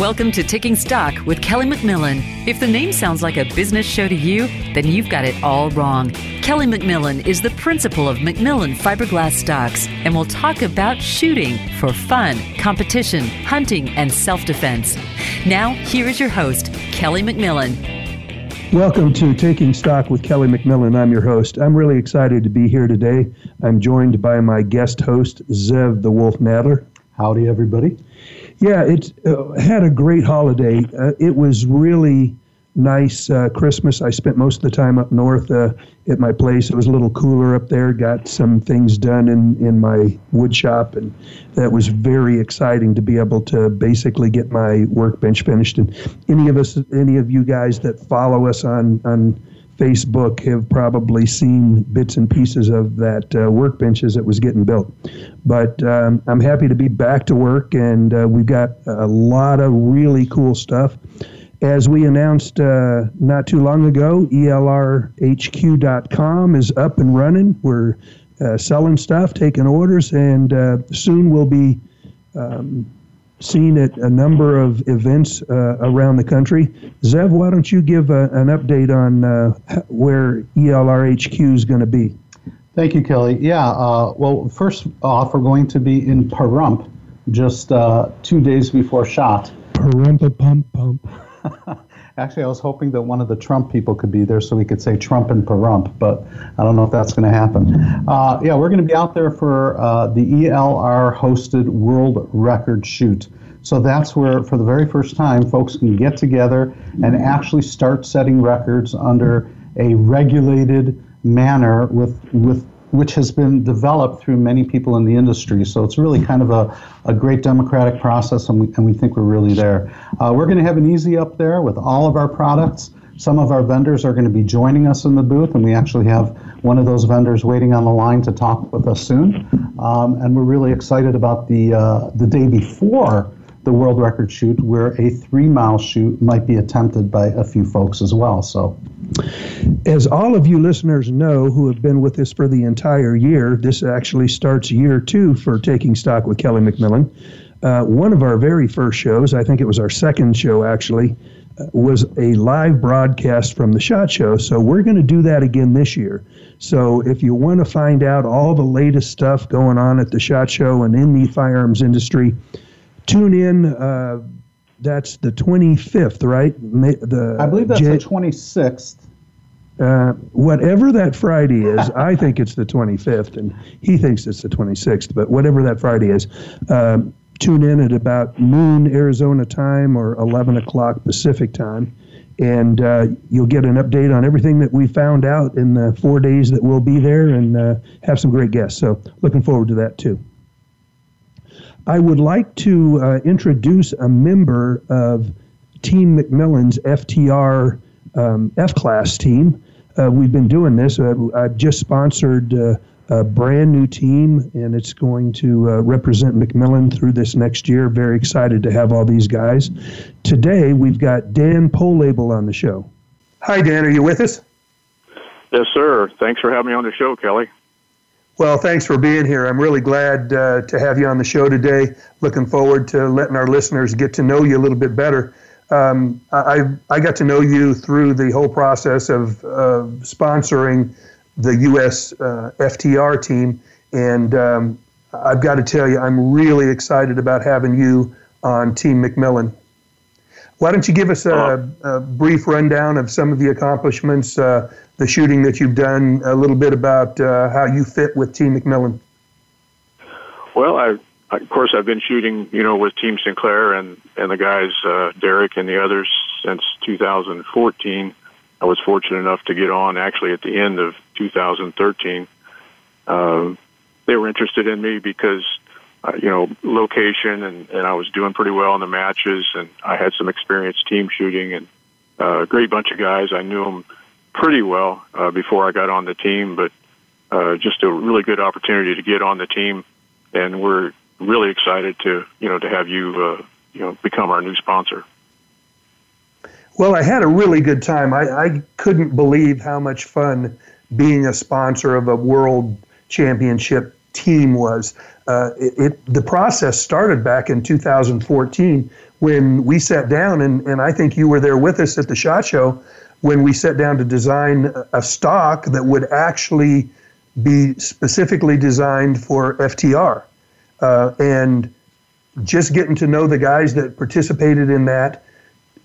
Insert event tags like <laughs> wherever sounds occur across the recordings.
Welcome to Taking Stock with Kelly McMillan. If the name sounds like a business show to you, then you've got it all wrong. Kelly McMillan is the principal of McMillan Fiberglass Stocks and will talk about shooting for fun, competition, hunting, and self defense. Now, here is your host, Kelly McMillan. Welcome to Taking Stock with Kelly McMillan. I'm your host. I'm really excited to be here today. I'm joined by my guest host, Zev the Wolf Nadler. Howdy, everybody. Yeah, it uh, had a great holiday. Uh, it was really nice uh, Christmas. I spent most of the time up north uh, at my place. It was a little cooler up there. Got some things done in, in my wood shop, and that was very exciting to be able to basically get my workbench finished. And any of us, any of you guys that follow us on on Facebook have probably seen bits and pieces of that uh, workbench as it was getting built. But um, I'm happy to be back to work, and uh, we've got a lot of really cool stuff. As we announced uh, not too long ago, ELRHQ.com is up and running. We're uh, selling stuff, taking orders, and uh, soon we'll be. Um, seen at a number of events uh, around the country. Zev, why don't you give a, an update on uh, where ELRHQ is going to be? Thank you, Kelly. Yeah, uh, well, first off, we're going to be in Pahrump just uh, two days before SHOT. Pahrump pump pump. <laughs> Actually, I was hoping that one of the Trump people could be there so we could say Trump and Perump, but I don't know if that's going to happen. Uh, yeah, we're going to be out there for uh, the ELR hosted World Record Shoot. So that's where, for the very first time, folks can get together and actually start setting records under a regulated manner with, with which has been developed through many people in the industry. So it's really kind of a, a great democratic process, and we, and we think we're really there. Uh, we're going to have an easy up there with all of our products. Some of our vendors are going to be joining us in the booth, and we actually have one of those vendors waiting on the line to talk with us soon. Um, and we're really excited about the uh, the day before the world record shoot, where a three mile shoot might be attempted by a few folks as well. So. As all of you listeners know who have been with us for the entire year, this actually starts year two for Taking Stock with Kelly McMillan. Uh, one of our very first shows, I think it was our second show actually, uh, was a live broadcast from the SHOT Show. So we're going to do that again this year. So if you want to find out all the latest stuff going on at the SHOT Show and in the firearms industry, tune in. Uh, that's the 25th, right? The I believe that's J- the 26th. Uh, whatever that Friday is, <laughs> I think it's the 25th, and he thinks it's the 26th. But whatever that Friday is, um, tune in at about noon Arizona time or 11 o'clock Pacific time, and uh, you'll get an update on everything that we found out in the four days that we'll be there, and uh, have some great guests. So looking forward to that too. I would like to uh, introduce a member of Team McMillan's FTR um, F Class team. Uh, we've been doing this. Uh, I've just sponsored uh, a brand new team, and it's going to uh, represent McMillan through this next year. Very excited to have all these guys. Today, we've got Dan Pohlabel on the show. Hi, Dan. Are you with us? Yes, sir. Thanks for having me on the show, Kelly. Well, thanks for being here. I'm really glad uh, to have you on the show today. Looking forward to letting our listeners get to know you a little bit better. Um, I, I got to know you through the whole process of uh, sponsoring the U.S. Uh, FTR team, and um, I've got to tell you, I'm really excited about having you on Team McMillan. Why don't you give us a, a brief rundown of some of the accomplishments, uh, the shooting that you've done, a little bit about uh, how you fit with Team McMillan? Well, I, of course, I've been shooting, you know, with Team Sinclair and, and the guys, uh, Derek and the others since 2014. I was fortunate enough to get on actually at the end of 2013. Uh, they were interested in me because uh, you know, location, and, and I was doing pretty well in the matches, and I had some experience team shooting, and uh, a great bunch of guys. I knew them pretty well uh, before I got on the team, but uh, just a really good opportunity to get on the team, and we're really excited to you know to have you uh, you know become our new sponsor. Well, I had a really good time. I, I couldn't believe how much fun being a sponsor of a world championship team was. Uh, it, it, the process started back in 2014 when we sat down, and, and I think you were there with us at the SHOT Show when we sat down to design a stock that would actually be specifically designed for FTR. Uh, and just getting to know the guys that participated in that,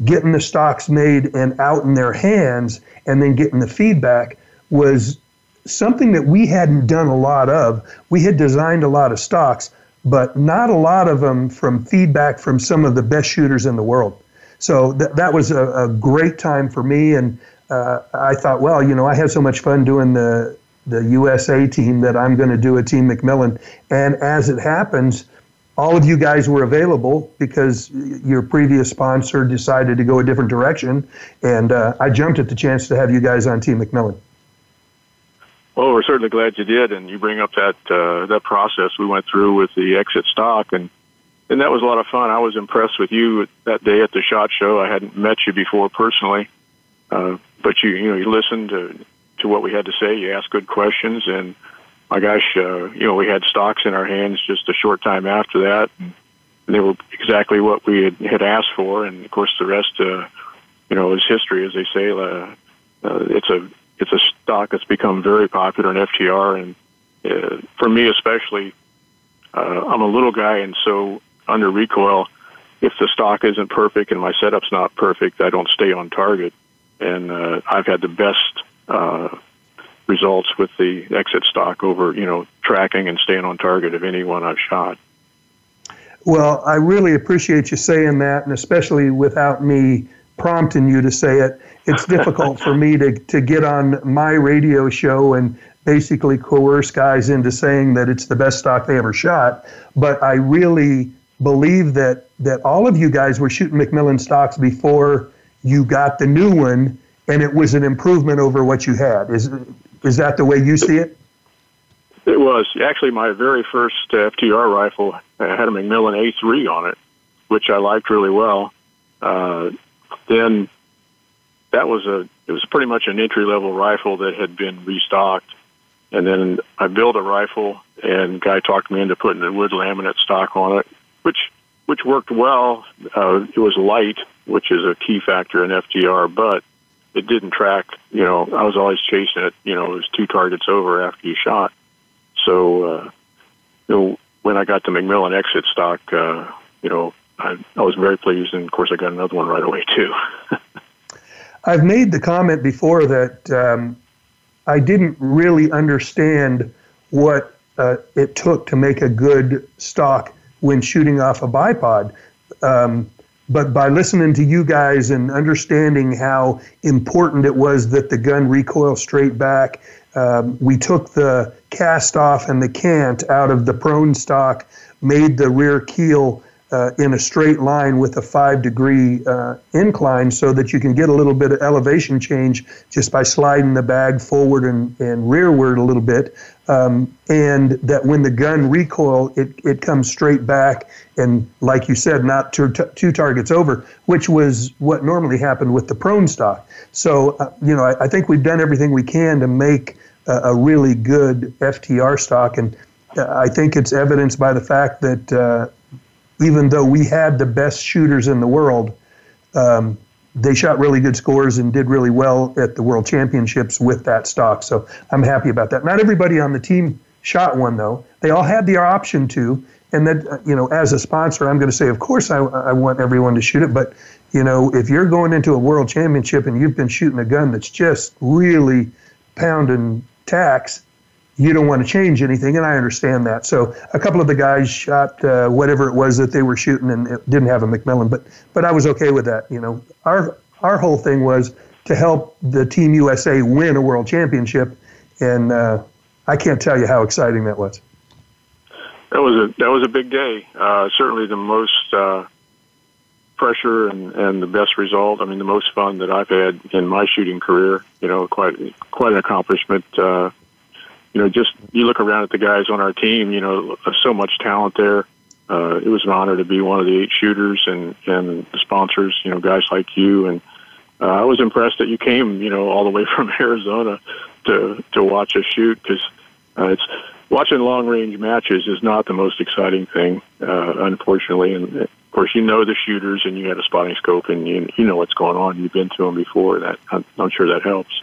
getting the stocks made and out in their hands, and then getting the feedback was something that we hadn't done a lot of. We had designed a lot of stocks, but not a lot of them from feedback from some of the best shooters in the world. So th- that was a, a, great time for me, and uh, I thought, well, you know, I had so much fun doing the the USA team that I'm going to do a Team McMillan. And as it happens, all of you guys were available because your previous sponsor decided to go a different direction, and uh, I jumped at the chance to have you guys on Team McMillan. Well, we're certainly glad you did, and you bring up that uh, that process we went through with the XIT stock, and and that was a lot of fun. I was impressed with you that day at the Shot Show. I hadn't met you before personally, uh, but you you know you listened to to what we had to say. You asked good questions, and my gosh, uh, you know we had stocks in our hands just a short time after that, and they were exactly what we had, had asked for. And of course, the rest, uh, you know, is history, as they say. Uh, uh, it's a it's a stock that's become very popular in FTR, and uh, for me especially, uh, I'm a little guy, and so under recoil, if the stock isn't perfect and my setup's not perfect, I don't stay on target. And uh, I've had the best uh, results with the XIT stock over, you know, tracking and staying on target of anyone I've shot. Well, I really appreciate you saying that, and especially without me prompting you to say it it's <laughs> difficult for me to, to get on my radio show and basically coerce guys into saying that it's the best stock they ever shot. But I really believe that that all of you guys were shooting McMillan stocks before you got the new one, and it was an improvement over what you had. Is is that the way you see it? It was actually my very first FTR rifle. I had a McMillan A3 on it, which I liked really well. Uh, then that was a it was pretty much an entry level rifle that had been restocked. And then I built a rifle, and guy talked me into putting a wood laminate stock on it, which which worked well. Uh, it was light, which is a key factor in FTR, but it didn't track. You know, I was always chasing it. You know, it was two targets over after you shot. So, uh, you know, when I got the McMillan XIT stock, uh, you know, I, I was very pleased, and of course, I got another one right away too. <laughs> I've made the comment before that um, I didn't really understand what uh, it took to make a good stock when shooting off a bipod. Um, but by listening to you guys and understanding how important it was that the gun recoil straight back, um, we took the cast off and the cant out of the prone stock, made the rear keel uh, in a straight line with a five degree uh, incline so that you can get a little bit of elevation change just by sliding the bag forward and, and rearward a little bit. Um, and that when the gun recoil, it, it comes straight back and, like you said, not two, two targets over, which was what normally happened with the prone stock. So, uh, you know, I, I, think we've done everything we can to make a, really good FTR stock. And uh, I think it's evidenced by the fact that uh, even though we had the best shooters in the world, um, they shot really good scores and did really well at the World Championships with that stock. So I'm happy about that. Not everybody on the team shot one though. They all had the option to. And that uh, you know, as a sponsor, I'm going to say, of course, I, I want everyone to shoot it. But you know, if you're going into a World Championship and you've been shooting a gun that's just really pounding tacks, you don't want to change anything, and I understand that. So a couple of the guys shot uh, whatever it was that they were shooting, and it didn't have a McMillan, but but I was okay with that. You know, our our whole thing was to help the Team USA win a world championship, and uh, I can't tell you how exciting that was. That was a that was a big day. Uh, certainly the most uh, pressure and, and the best result. I mean, the most fun that I've had in my shooting career. You know, quite quite an accomplishment. Uh, you know, just you look around at the guys on our team, you know, so much talent there. Uh, it was an honor to be one of the eight shooters and, and the sponsors, you know, guys like you. And uh, I was impressed that you came, you know, all the way <laughs> from Arizona to, to watch us shoot because uh, it's, watching long range matches is not the most exciting thing, uh, unfortunately. And of course, you know the shooters, and you got a spotting scope, and you you know what's going on. You've been to them before. That I'm, I'm sure that helps.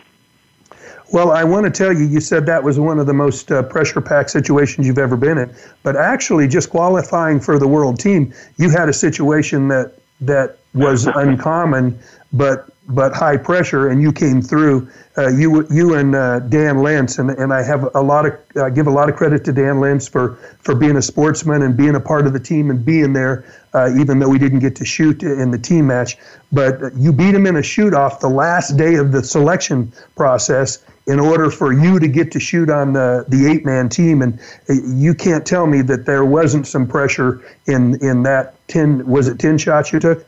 Well, I want to tell you, you said that was one of the most uh, pressure packed situations you've ever been in. But actually, just qualifying for the world team, you had a situation that that was <laughs> uncommon, but but high pressure, and you came through. Uh, you you and uh, Dan Lentz, and, and I have a lot of I give a lot of credit to Dan Lentz for for being a sportsman and being a part of the team and being there, uh, even though we didn't get to shoot in the team match. But you beat him in a shoot off the last day of the selection process in order for you to get to shoot on the the eight man team, and uh, you can't tell me that there wasn't some pressure in in that ten was it ten shots you took.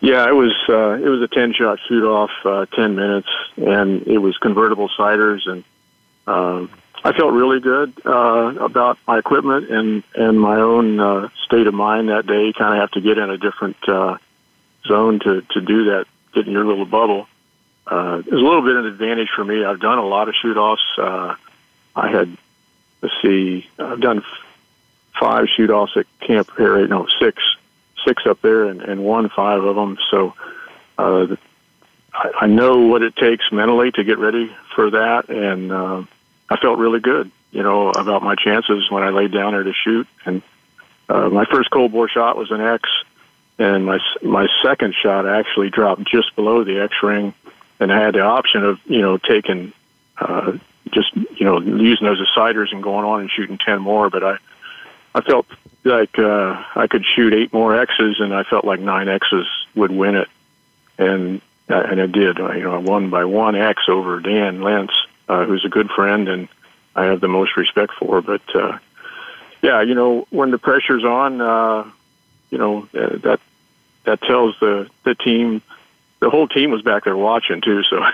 Yeah, it was uh, it was a ten shot shoot off, uh, ten minutes, and it was convertible sighters, and um, I felt really good uh, about my equipment and and my own uh, state of mind that day. You kind of have to get in a different uh, zone to to do that, get in your little bubble. Uh, it a little bit of an advantage for me. I've done a lot of shoot offs. Uh, I had let's see, I've done five shoot offs at Camp Perry, no six six up there and, and won five of them. So uh, I, I know what it takes mentally to get ready for that, and uh, I felt really good, you know, about my chances when I laid down there to shoot. And uh, my first cold bore shot was an X, and my my second shot actually dropped just below the X ring, and I had the option of you know taking. Uh, just you know using those sighters and going on and shooting ten more, but I I felt like uh, I could shoot eight more X's, and I felt like nine X's would win it, and uh, and I did. I, you know, I won by one X over Dan Lentz, uh, who's a good friend, and I have the most respect for. But uh, yeah, you know, when the pressure's on, uh, you know uh, that that tells the the team. The whole team was back there watching too, so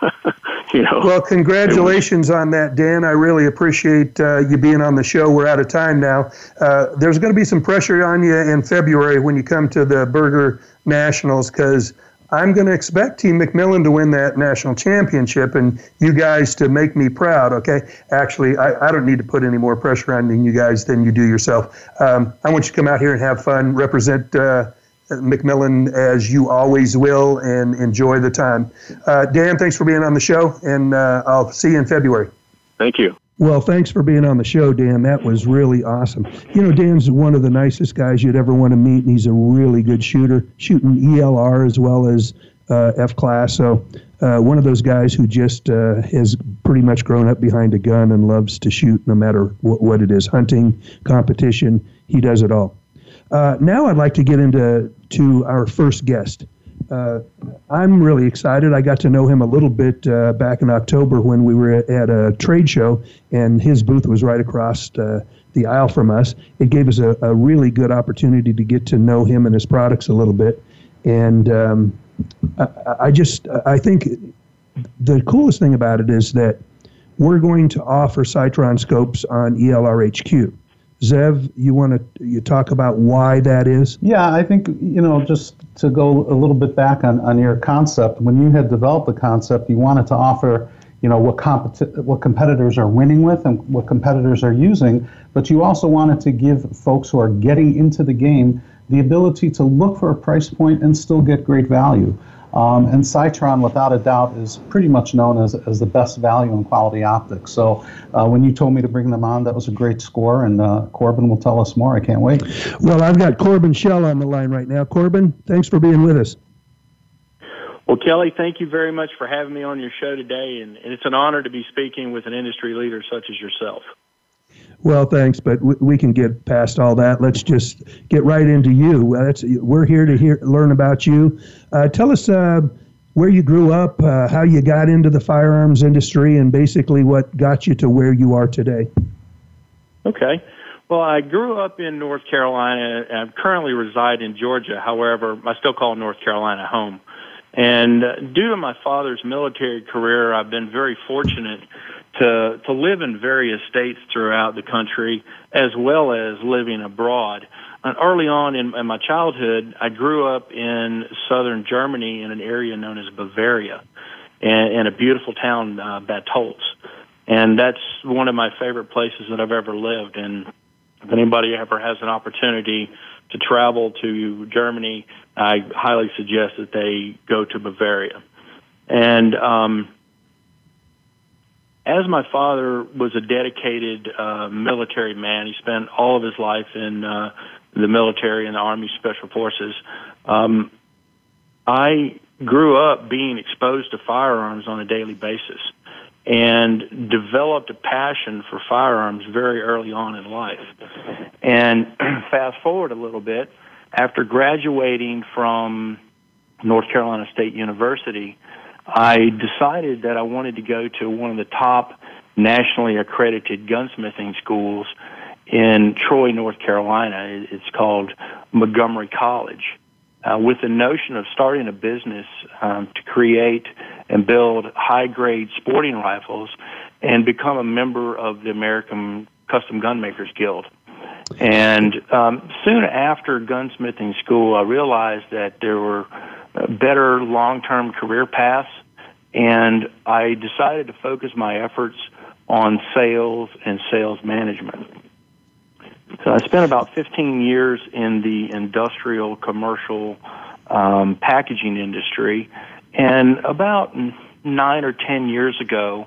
<laughs> you know. Well, congratulations on that, Dan. I really appreciate uh, you being on the show. We're out of time now. Uh, there's going to be some pressure on you in February when you come to the Berger Nationals because I'm going to expect Team McMillan to win that national championship and you guys to make me proud, okay? Actually, I, I don't need to put any more pressure on you guys than you do yourself. Um, I want you to come out here and have fun, represent. Uh, McMillan as you always will and enjoy the time. Uh, Dan, thanks for being on the show, and uh, I'll see you in February. Thank you. Well, thanks for being on the show, Dan. That was really awesome. You know, Dan's one of the nicest guys you'd ever want to meet, and he's a really good shooter, shooting ELR as well as uh, F class. So, uh, one of those guys who just uh, has pretty much grown up behind a gun and loves to shoot no matter what, what it is hunting, competition. He does it all. Uh, now I'd like to get into to our first guest. Uh, I'm really excited. I got to know him a little bit uh, back in October when we were at, a trade show, and his booth was right across uh, the aisle from us. It gave us a, a, really good opportunity to get to know him and his products a little bit. And um, I, I just I think the coolest thing about it is that we're going to offer Sightron scopes on ELRHQ. Zev, you want to you talk about why that is? Yeah, I think you know just to go a little bit back on, on your concept. When you had developed the concept, you wanted to offer you know what competi- what competitors are winning with and what competitors are using, but you also wanted to give folks who are getting into the game the ability to look for a price point and still get great value. Um, and Sightron, without a doubt, is pretty much known as, as the best value in quality optics. So uh, when you told me to bring them on, that was a great score, and uh, Corbin will tell us more. I can't wait. Well, I've got Corbin Shell on the line right now. Corbin, thanks for being with us. Well, Kelly, thank you very much for having me on your show today, and, and it's an honor to be speaking with an industry leader such as yourself. Well, thanks, but we, we can get past all that. Let's just get right into you. That's, we're here to hear learn about you. Uh, tell us uh, where you grew up, uh, how you got into the firearms industry, and basically what got you to where you are today. Okay. Well, I grew up in North Carolina. I currently reside in Georgia. However, I still call North Carolina home. And uh, due to my father's military career, I've been very fortunate to to live in various states throughout the country, as well as living abroad. And early on in, in my childhood, I grew up in southern Germany in an area known as Bavaria, in, in a beautiful town, uh, Bad Tolz. and that's one of my favorite places that I've ever lived. And if anybody ever has an opportunity to travel to Germany, I highly suggest that they go to Bavaria. And um, as my father was a dedicated uh, military man, he spent all of his life in uh, the military and the Army Special Forces. Um, I grew up being exposed to firearms on a daily basis and developed a passion for firearms very early on in life. And <clears throat> fast forward a little bit, after graduating from North Carolina State University, I decided that I wanted to go to one of the top nationally accredited gunsmithing schools in Troy, North Carolina. It's called Montgomery College uh, with the notion of starting a business um, to create and build high grade sporting rifles and become a member of the American Custom Gunmakers Guild. And um, soon after gunsmithing school, I realized that there were better long term career paths, and I decided to focus my efforts on sales and sales management. So I spent about 15 years in the industrial commercial um, packaging industry, and about nine or ten years ago,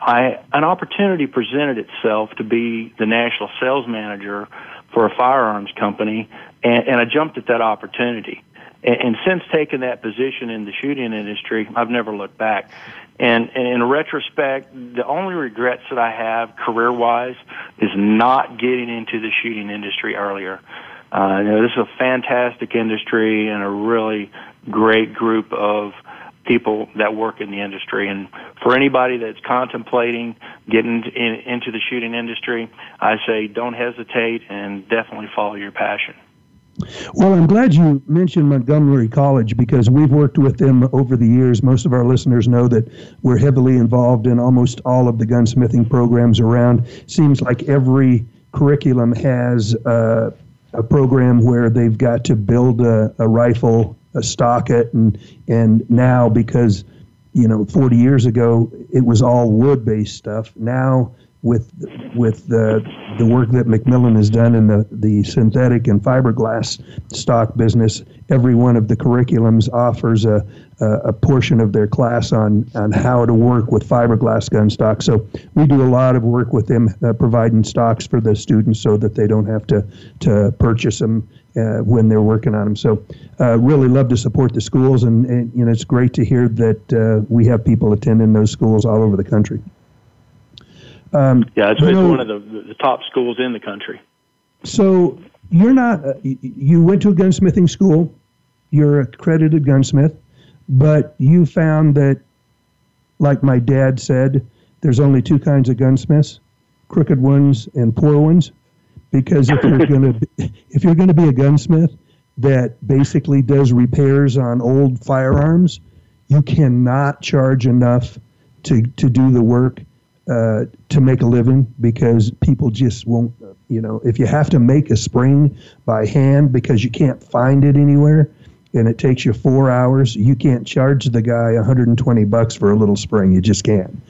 I an opportunity presented itself to be the national sales manager for a firearms company, and, and I jumped at that opportunity. And, and since taking that position in the shooting industry, I've never looked back. And, and in retrospect, the only regrets that I have career wise is not getting into the shooting industry earlier. Uh, you know, this is a fantastic industry and a really great group of people that work in the industry. And for anybody that's contemplating getting in, into the shooting industry, I say don't hesitate and definitely follow your passion. Well, I'm glad you mentioned Montgomery College because we've worked with them over the years. Most of our listeners know that we're heavily involved in almost all of the gunsmithing programs around. Seems like every curriculum has uh, a program where they've got to build a, a rifle, a stock it, and and now because you know 40 years ago it was all wood based stuff. Now with with the the work that McMillan has done in the the synthetic and fiberglass stock business. Every one of the curriculums offers a a, a portion of their class on on how to work with fiberglass gun stock. So we do a lot of work with them, uh, providing stocks for the students so that they don't have to to purchase them uh, when they're working on them. So, uh, really love to support the schools, and, and you know it's great to hear that uh, we have people attending those schools all over the country. Um, yeah, it's, it's know, one of the, the top schools in the country. So you're not. Uh, you went to a gunsmithing school. You're a accredited gunsmith, but you found that, like my dad said, there's only two kinds of gunsmiths: crooked ones and poor ones. Because if you're gonna <laughs> if you're gonna be a gunsmith that basically does repairs on old firearms, you cannot charge enough to to do the work uh, to make a living because people just won't. You know, if you have to make a spring by hand because you can't find it anywhere, and it takes you four hours, you can't charge the guy 120 bucks for a little spring. You just can't.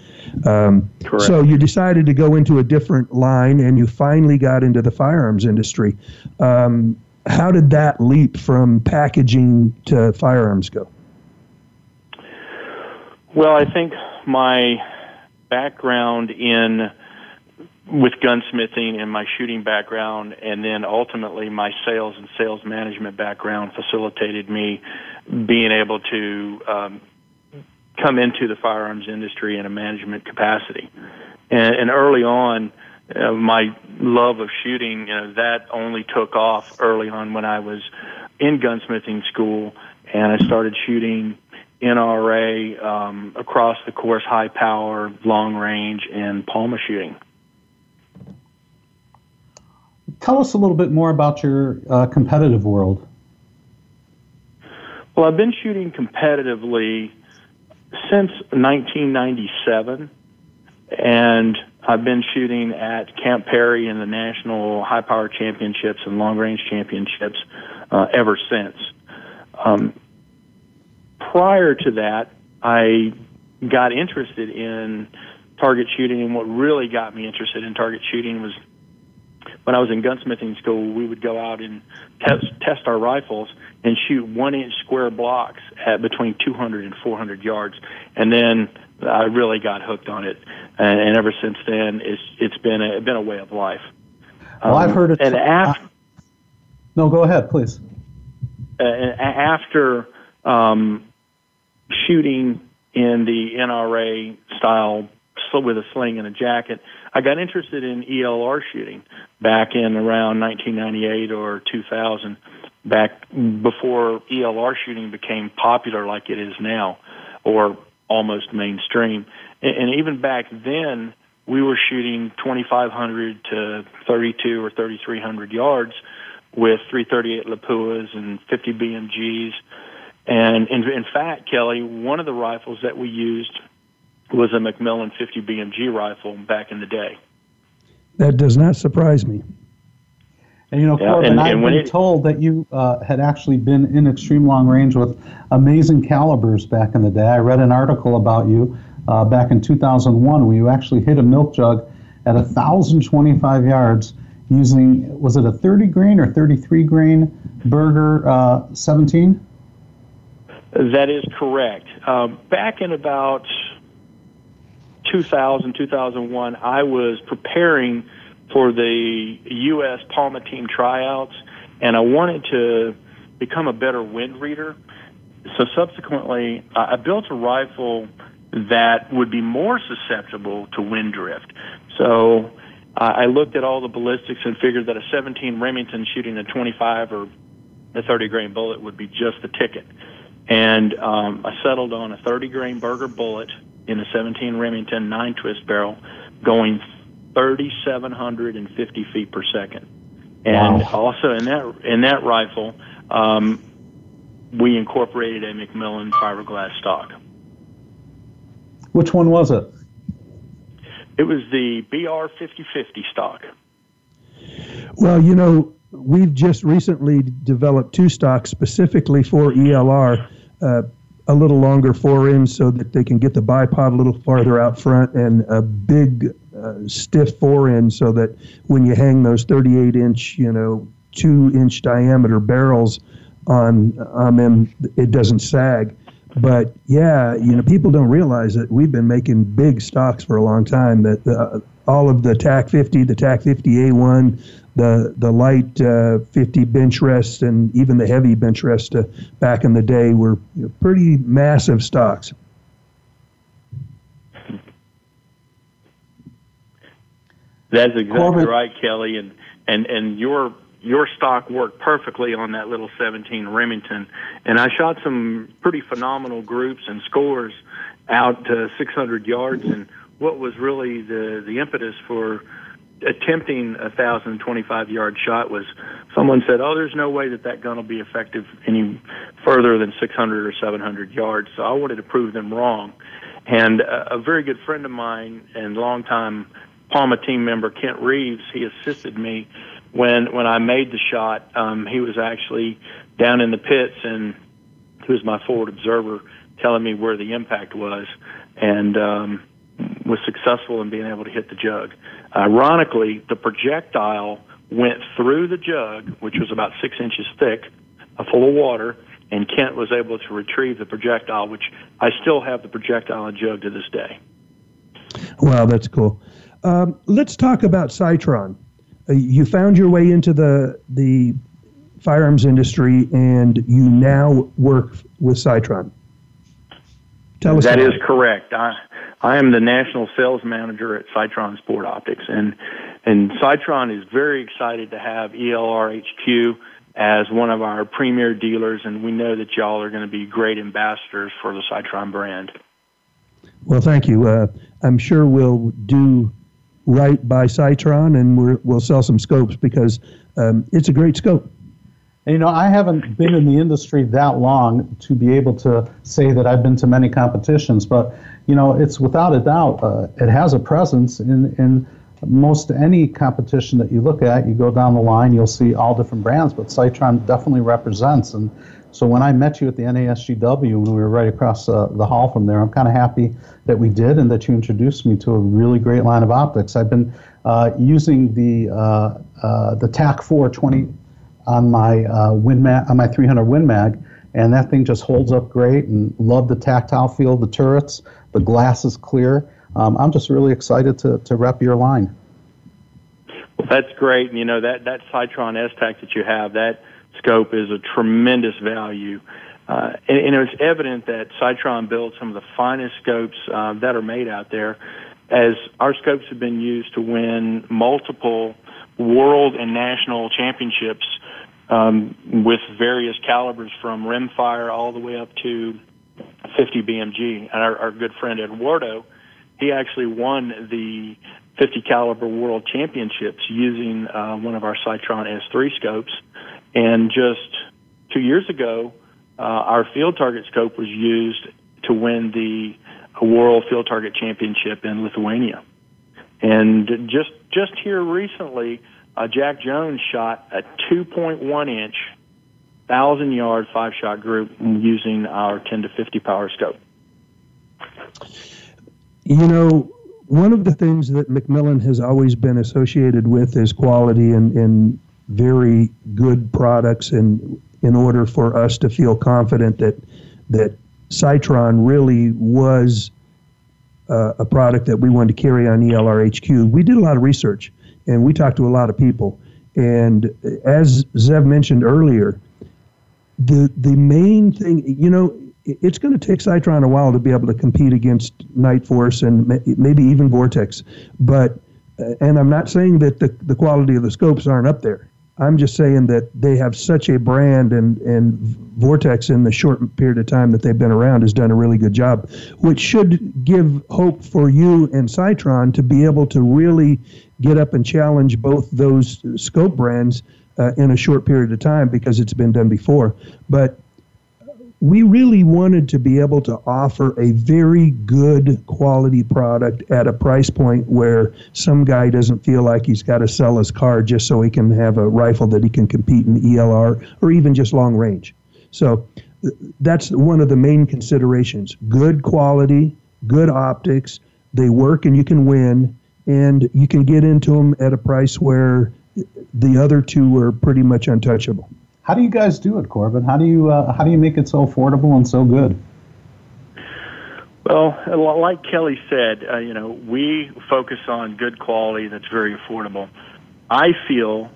Um, so you decided to go into a different line, and you finally got into the firearms industry. Um, how did that leap from packaging to firearms go? Well, I think my background in with gunsmithing and my shooting background, and then ultimately my sales and sales management background facilitated me being able to um, come into the firearms industry in a management capacity. And, and early on, uh, my love of shooting, you know, that only took off early on when I was in gunsmithing school, and I started shooting NRA um, across the course, high power, long range, and Palma shooting. Tell us a little bit more about your uh, competitive world. Well, I've been shooting competitively since 1997, and I've been shooting at Camp Perry in the National High Power Championships and Long Range Championships uh, ever since. Um, prior to that, I got interested in target shooting, and what really got me interested in target shooting was when I was in gunsmithing school. We would go out and test test our rifles and shoot one inch square blocks at between 200 and 400 yards, and then I really got hooked on it, and, and ever since then, it's it's been a been a way of life. Well, I've heard it. Um, And after, no, go ahead, please. uh, after um, shooting in the NRA style with a sling and a jacket, I got interested in ELR shooting back in around 1998 or 2000, back before ELR shooting became popular like it is now, or almost mainstream. And even back then, we were shooting 2,500 to 32 or 3,300 yards with 338 Lapuas and 50 BMGs. And in, in fact, Kelly, one of the rifles that we used was a McMillan 50 BMG rifle back in the day. That does not surprise me. And you know, Yeah, Corbin, and- I've and been it- told that you uh, had actually been in extreme long range with amazing calibers back in the day. I read an article about you uh, back in 2001 where you actually hit a milk jug at 1,025 yards using, was it a 30 grain or 33 grain Berger uh, 17? That is correct. Um, back in about 2000, 2001, I was preparing for the U.S. Palma team tryouts, and I wanted to become a better wind reader. So subsequently, I built a rifle that would be more susceptible to wind drift. So I I looked at all the ballistics and figured that a 17 Remington shooting a 25 or a 30 grain bullet would be just the ticket. And um, I settled on a 30 grain Berger bullet in a 17 Remington 9 twist barrel going 3,750 feet per second. And Wow. also in that in that rifle, um, we incorporated a McMillan fiberglass stock. Which one was it? It was the BR 5050 stock. Well, you know, we've just recently developed two stocks specifically for ELR, uh, a little longer fore end so that they can get the bipod a little farther out front, and a big uh, stiff fore end so that when you hang those 38 inch, you know, two inch diameter barrels on on them, it doesn't sag. But yeah, you know, people don't realize that we've been making big stocks for a long time. That uh, all of the TAC 50, the TAC 50 A1, the the light uh, 50 bench rests, and even the heavy bench rest uh, back in the day were you know, pretty massive stocks. That's exactly right, Kelly, and and and your your stock worked perfectly on that little 17 Remington, and I shot some pretty phenomenal groups and scores out to 600 yards. And what was really the the impetus for attempting a 1,025 yard shot was someone said, "Oh, there's no way that that gun will be effective any further than 600 or 700 yards." So I wanted to prove them wrong. And a, a very good friend of mine and longtime Palma team member Kent Reeves, he assisted me when when I made the shot. Um, he was actually down in the pits and he was my forward observer, telling me where the impact was, and um, was successful in being able to hit the jug. Ironically, the projectile went through the jug, which was about six inches thick, uh, full of water, and Kent was able to retrieve the projectile, which I still have the projectile and jug to this day. Wow, that's cool. Um, let's talk about Sightron. Uh, you found your way into the the firearms industry, and you now work with Sightron. Tell us That is correct. I I am the national sales manager at Sightron Sport Optics, and and Sightron is very excited to have ELR HQ as one of our premier dealers, and we know that y'all are going to be great ambassadors for the Sightron brand. Well, thank you. Uh, I'm sure we'll do right by Sightron, and we're, we'll sell some scopes because um, it's a great scope. And, you know, I haven't been in the industry that long to be able to say that I've been to many competitions, but you know, it's without a doubt uh, it has a presence in in most any competition that you look at, you go down the line, you'll see all different brands, but Sightron definitely represents. And so when I met you at the NASGW, when we were right across uh, the hall from there, I'm kind of happy that we did and that you introduced me to a really great line of optics. I've been uh, using the uh, uh the TAC 420 on my uh, WinMag, on my 300 WinMag, and that thing just holds up great. And love the tactile feel of the turrets. The glass is clear. Um, I'm just really excited to to rep your line. Well, that's great. And you know that that Sightron S-TAC that you have that scope is a tremendous value. Uh, and, and, it's evident that Sightron builds some of the finest scopes uh, that are made out there, as our scopes have been used to win multiple world and national championships um, with various calibers from rimfire all the way up to 50 BMG. And our, our good friend Eduardo, he actually won the 50 caliber world championships using uh, one of our Sightron S3 scopes. And just two years ago, uh, our field target scope was used to win the World Field Target Championship in Lithuania. And just just here recently, uh, Jack Jones shot a 2.1 inch, thousand yard five shot group using our 10 to 50 power scope. You know, one of the things that McMillan has always been associated with is quality and, and very good products and in order for us to feel confident that that Sightron really was uh, a product that we wanted to carry on ELRHQ, we did a lot of research and we talked to a lot of people. And as Zev mentioned earlier, the the main thing, you know, it's going to take Sightron a while to be able to compete against Nightforce and maybe even Vortex. But uh, and I'm not saying that the, the quality of the scopes aren't up there. I'm just saying that they have such a brand, and, and Vortex, in the short period of time that they've been around, has done a really good job, which should give hope for you and Sightron to be able to really get up and challenge both those scope brands uh, in a short period of time because it's been done before. But we really wanted to be able to offer a very good quality product at a price point where some guy doesn't feel like he's got to sell his car just so he can have a rifle that he can compete in ELR or even just long range. So that's one of the main considerations good quality, good optics, they work and you can win, and you can get into them at a price where the other two are pretty much untouchable. How do you guys do it, Corbin? How do you uh, how do you make it so affordable and so good? Well, like Kelly said, uh, you know, we focus on good quality that's very affordable. I feel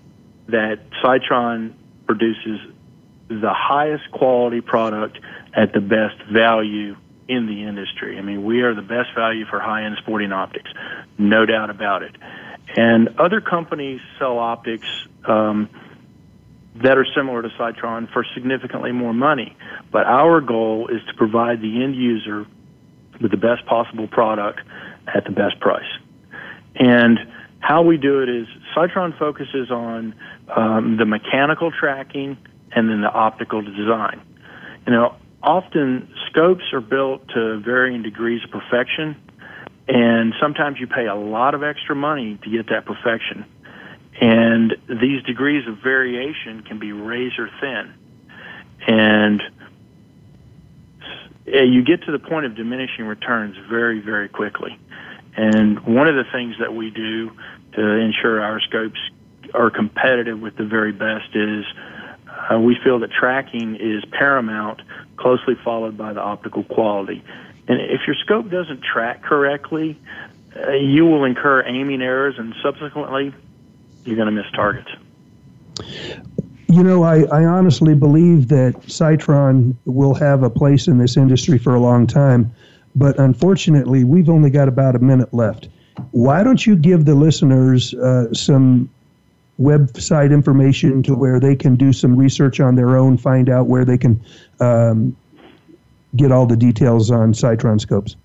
that Sightron produces the highest quality product at the best value in the industry. I mean, we are the best value for high-end sporting optics, no doubt about it. And other companies sell optics um, that are similar to Sightron for significantly more money. But our goal is to provide the end user with the best possible product at the best price. And how we do it is Sightron focuses on um, the mechanical tracking and then the optical design. You know, often scopes are built to varying degrees of perfection, and sometimes you pay a lot of extra money to get that perfection. And these degrees of variation can be razor thin. And you get to the point of diminishing returns very, very quickly. And one of the things that we do to ensure our scopes are competitive with the very best is uh, we feel that tracking is paramount, closely followed by the optical quality. And if your scope doesn't track correctly, uh, you will incur aiming errors and subsequently you're going to miss targets. You know, I, I honestly believe that Sightron will have a place in this industry for a long time, but unfortunately, we've only got about a minute left. Why don't you give the listeners uh, some website information to where they can do some research on their own, find out where they can um, get all the details on Sightron scopes?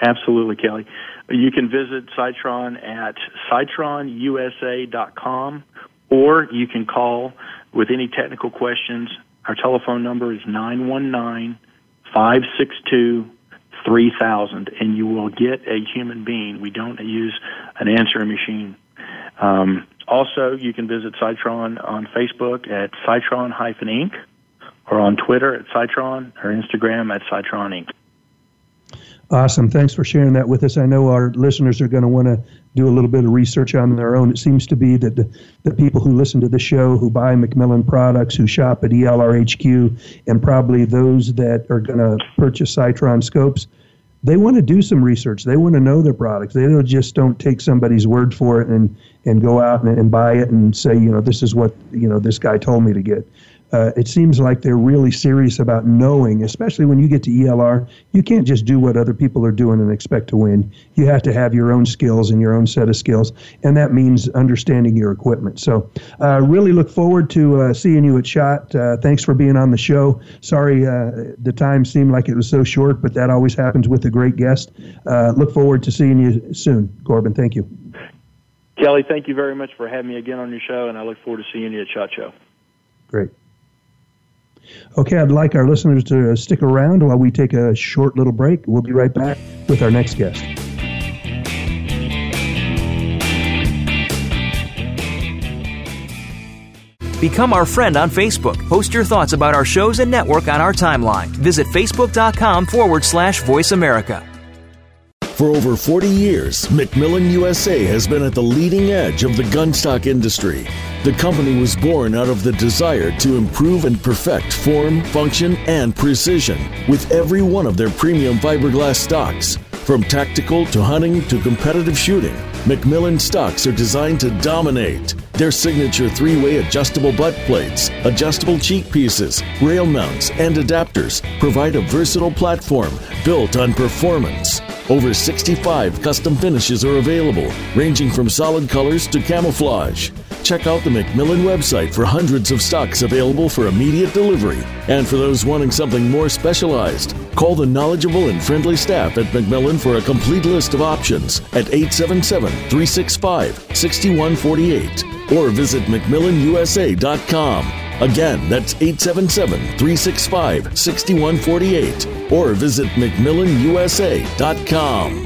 Absolutely, Kelly. You can visit Sightron at sightronusa.com or you can call with any technical questions. Our telephone number is 919 562 3000, and you will get a human being. We don't use an answering machine. Um, also, you can visit Sightron on Facebook at Sightron-Inc. Or on Twitter at Sightron or Instagram at Sightron Inc. Awesome. Thanks for sharing that with us. I know our listeners are going to want to do a little bit of research on their own. It seems to be that the, the people who listen to the show, who buy McMillan products, who shop at ELRHQ, and probably those that are going to purchase Sightron scopes, they want to do some research. They want to know their products. They don't just don't take somebody's word for it and, and go out and, and buy it and say, you know, this is what, you know, this guy told me to get uh, it seems like they're really serious about knowing, especially when you get to ELR. You can't just do what other people are doing and expect to win. You have to have your own skills and your own set of skills, and that means understanding your equipment. So, uh, really look forward to uh, seeing you at SHOT. Uh, thanks for being on the show. Sorry uh, the time seemed like it was so short, but that always happens with a great guest. Uh, look forward to seeing you soon, Corbin. Thank you. Kelly, thank you very much for having me again on your show, and I look forward to seeing you at SHOT Show. Great. Okay, I'd like our listeners to stick around while we take a short little break. We'll be right back with our next guest. Become our friend on Facebook. Post your thoughts about our shows and network on our timeline. Visit facebook.com forward slash voice America. For over 40 years, McMillan USA has been at the leading edge of the gunstock industry. The company was born out of the desire to improve and perfect form, function, and precision with every one of their premium fiberglass stocks. From tactical to hunting to competitive shooting, McMillan stocks are designed to dominate. Their signature three way adjustable butt plates, adjustable cheek pieces, rail mounts, and adapters provide a versatile platform built on performance. Over 65 custom finishes are available, ranging from solid colors to camouflage. Check out the McMillan website for hundreds of stocks available for immediate delivery. And for those wanting something more specialized, call the knowledgeable and friendly staff at McMillan for a complete list of options at 877 365 6148 or visit McMillanUSA.com. Again, that's 877 365 6148 or visit McMillanUSA.com.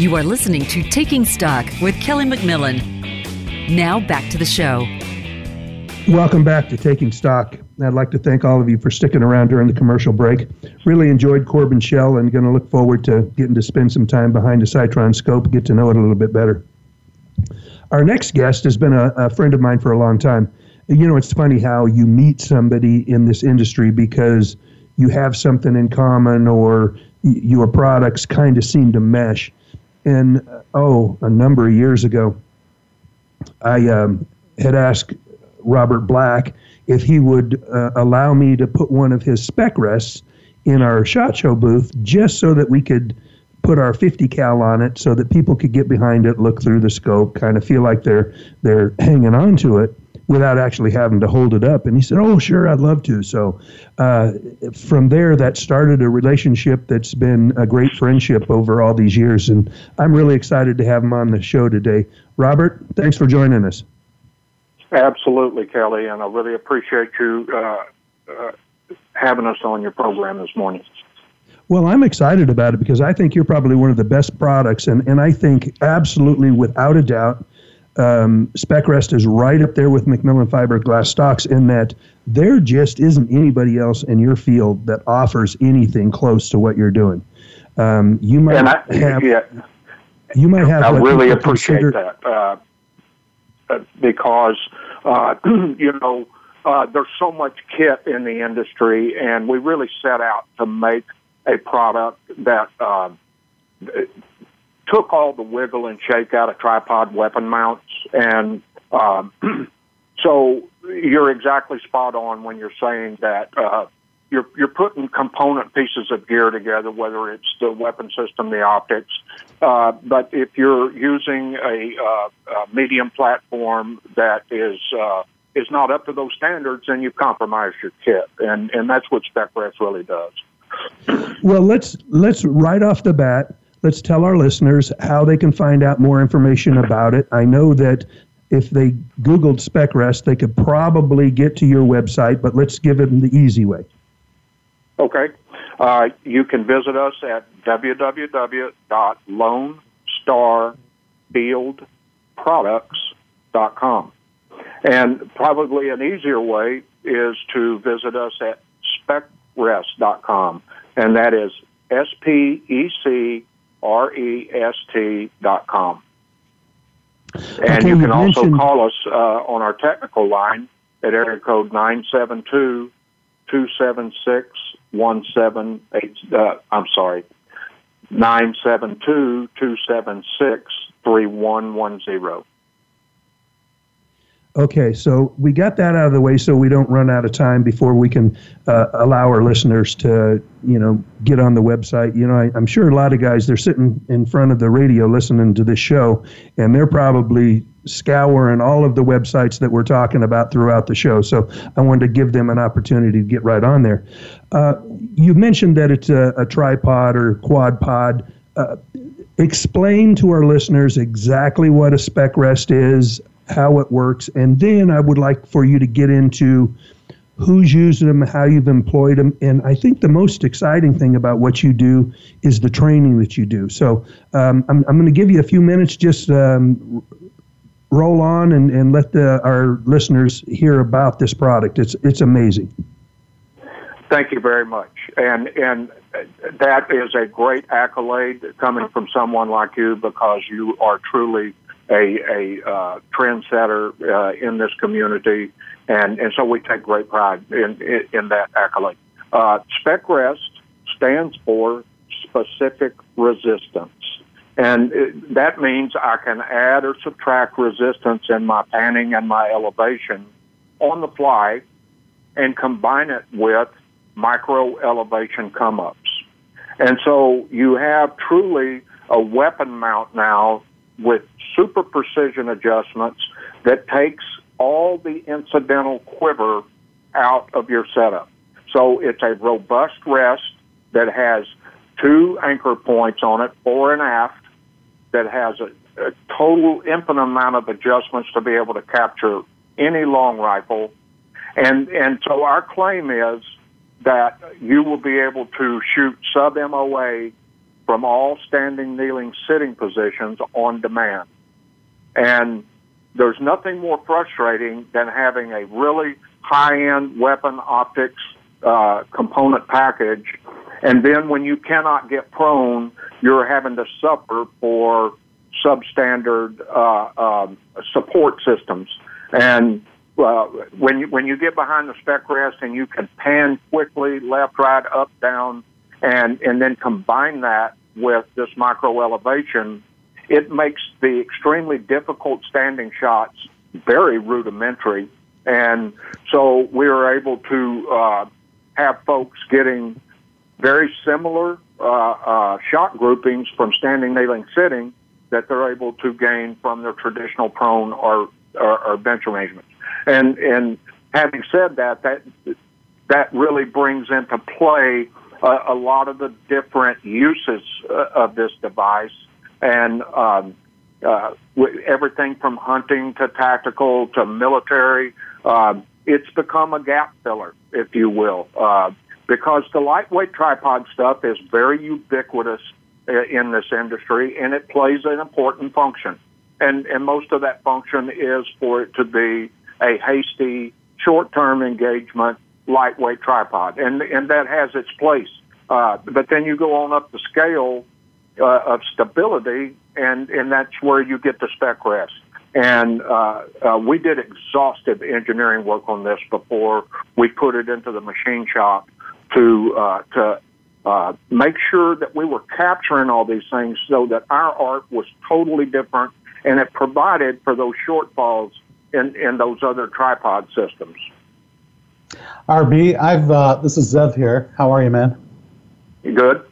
You are listening to Taking Stock with Kelly McMillan. Now back to the show. Welcome back to Taking Stock. I'd like to thank all of you for sticking around during the commercial break. Really enjoyed Corbin Shell and going to look forward to getting to spend some time behind the Sightron scope, get to know it a little bit better. Our next guest has been a, a friend of mine for a long time. You know, it's funny how you meet somebody in this industry because you have something in common or your products kind of seem to mesh and oh, a number of years ago, I um, had asked Robert Black if he would uh, allow me to put one of his spec rests in our shot show booth just so that we could put our 50 cal on it so that people could get behind it look through the scope kind of feel like they're they're hanging on to it without actually having to hold it up. And he said, "Oh, sure, I'd love to." So uh, from there, that started a relationship that's been a great friendship over all these years, and I'm really excited to have him on the show today. Robert, thanks for joining us. Absolutely, Kelly, and I really appreciate you uh, uh, having us on your program this morning. Well, I'm excited about it because I think you're probably one of the best products, and, and I think absolutely without a doubt um, Specrest is right up there with McMillan fiberglass stocks in that there just isn't anybody else in your field that offers anything close to what you're doing. Um, you might I, have. Yeah, you might have. I really appreciate consider, that uh, uh, because uh, <clears throat> you know uh, there's so much kit in the industry, and we really set out to make a product that uh, took all the wiggle and shake out of tripod weapon mounts. And um, <clears throat> so you're exactly spot on when you're saying that uh, you're you're putting component pieces of gear together, whether it's the weapon system, the optics. Uh, but if you're using a, uh, a medium platform that is uh, is not up to those standards, then you've compromised your kit, and and that's what SpecRest really does. Well, let's let's right off the bat, let's tell our listeners how they can find out more information about it. I know that if they Googled SpecRest, they could probably get to your website, but let's give them the easy way. Okay. Uh, you can visit us at www.lonestarfieldproducts.com. And probably an easier way is to visit us at specrest.com, and that is S P E C R E S com. And Okay, you can also mentioned- call us uh, on our technical line at area code 972 276 178. Uh, I'm sorry, 972 276 3110. Okay, so we got that out of the way, so we don't run out of time before we can uh, allow our listeners to, you know, get on the website. You know, I, I'm sure a lot of guys they're sitting in front of the radio listening to this show, and they're probably scouring all of the websites that we're talking about throughout the show. So I wanted to give them an opportunity to get right on there. Uh, you mentioned that it's a, a tripod or quad pod. Uh, explain to our listeners exactly what a spec rest is, how it works, and then I would like for you to get into who's using them, how you've employed them, and I think the most exciting thing about what you do is the training that you do. So um, I'm, I'm going to give you a few minutes, just um, roll on and, and let the, our listeners hear about this product. It's it's amazing. Thank you very much. And and that is a great accolade coming from someone like you because you are truly a a uh, trendsetter uh, in this community, and and so we take great pride in in, in that accolade. Uh, SpecRest stands for specific resistance. And it, that means I can add or subtract resistance in my panning and my elevation on the fly and combine it with micro elevation come ups. And so you have truly a weapon mount now with super precision adjustments that takes all the incidental quiver out of your setup. So it's a robust rest that has two anchor points on it, fore and aft, that has a, a total infinite amount of adjustments to be able to capture any long rifle. And and so our claim is that you will be able to shoot sub MOA from all standing, kneeling, sitting positions on demand. And there's nothing more frustrating than having a really high end weapon optics uh, component package. And then when you cannot get prone, you're having to suffer for substandard uh, um, support systems. And uh, when you when you get behind the spec rest and you can pan quickly, left, right, up, down, and and then combine that with this micro elevation, it makes the extremely difficult standing shots very rudimentary. And so we are able to uh, have folks getting very similar uh, uh, shot groupings from standing, kneeling, sitting that they're able to gain from their traditional prone or, or, or bench arrangements. And and having said that, that that really brings into play a, a lot of the different uses uh, of this device, and um, uh, everything from hunting to tactical to military. Um, it's become a gap filler, if you will, uh, because the lightweight tripod stuff is very ubiquitous uh, in this industry, and it plays an important function. And and most of that function is for it to be a hasty, short-term engagement, lightweight tripod, and and that has its place. Uh, but then you go on up the scale uh, of stability, and and that's where you get the spec rest. And uh, uh, we did exhaustive engineering work on this before we put it into the machine shop to uh, to uh, make sure that we were capturing all these things so that our art was totally different and it provided for those shortfalls in, in those other tripod systems. RB, I've uh, this is Zev here. How are you, man? Good.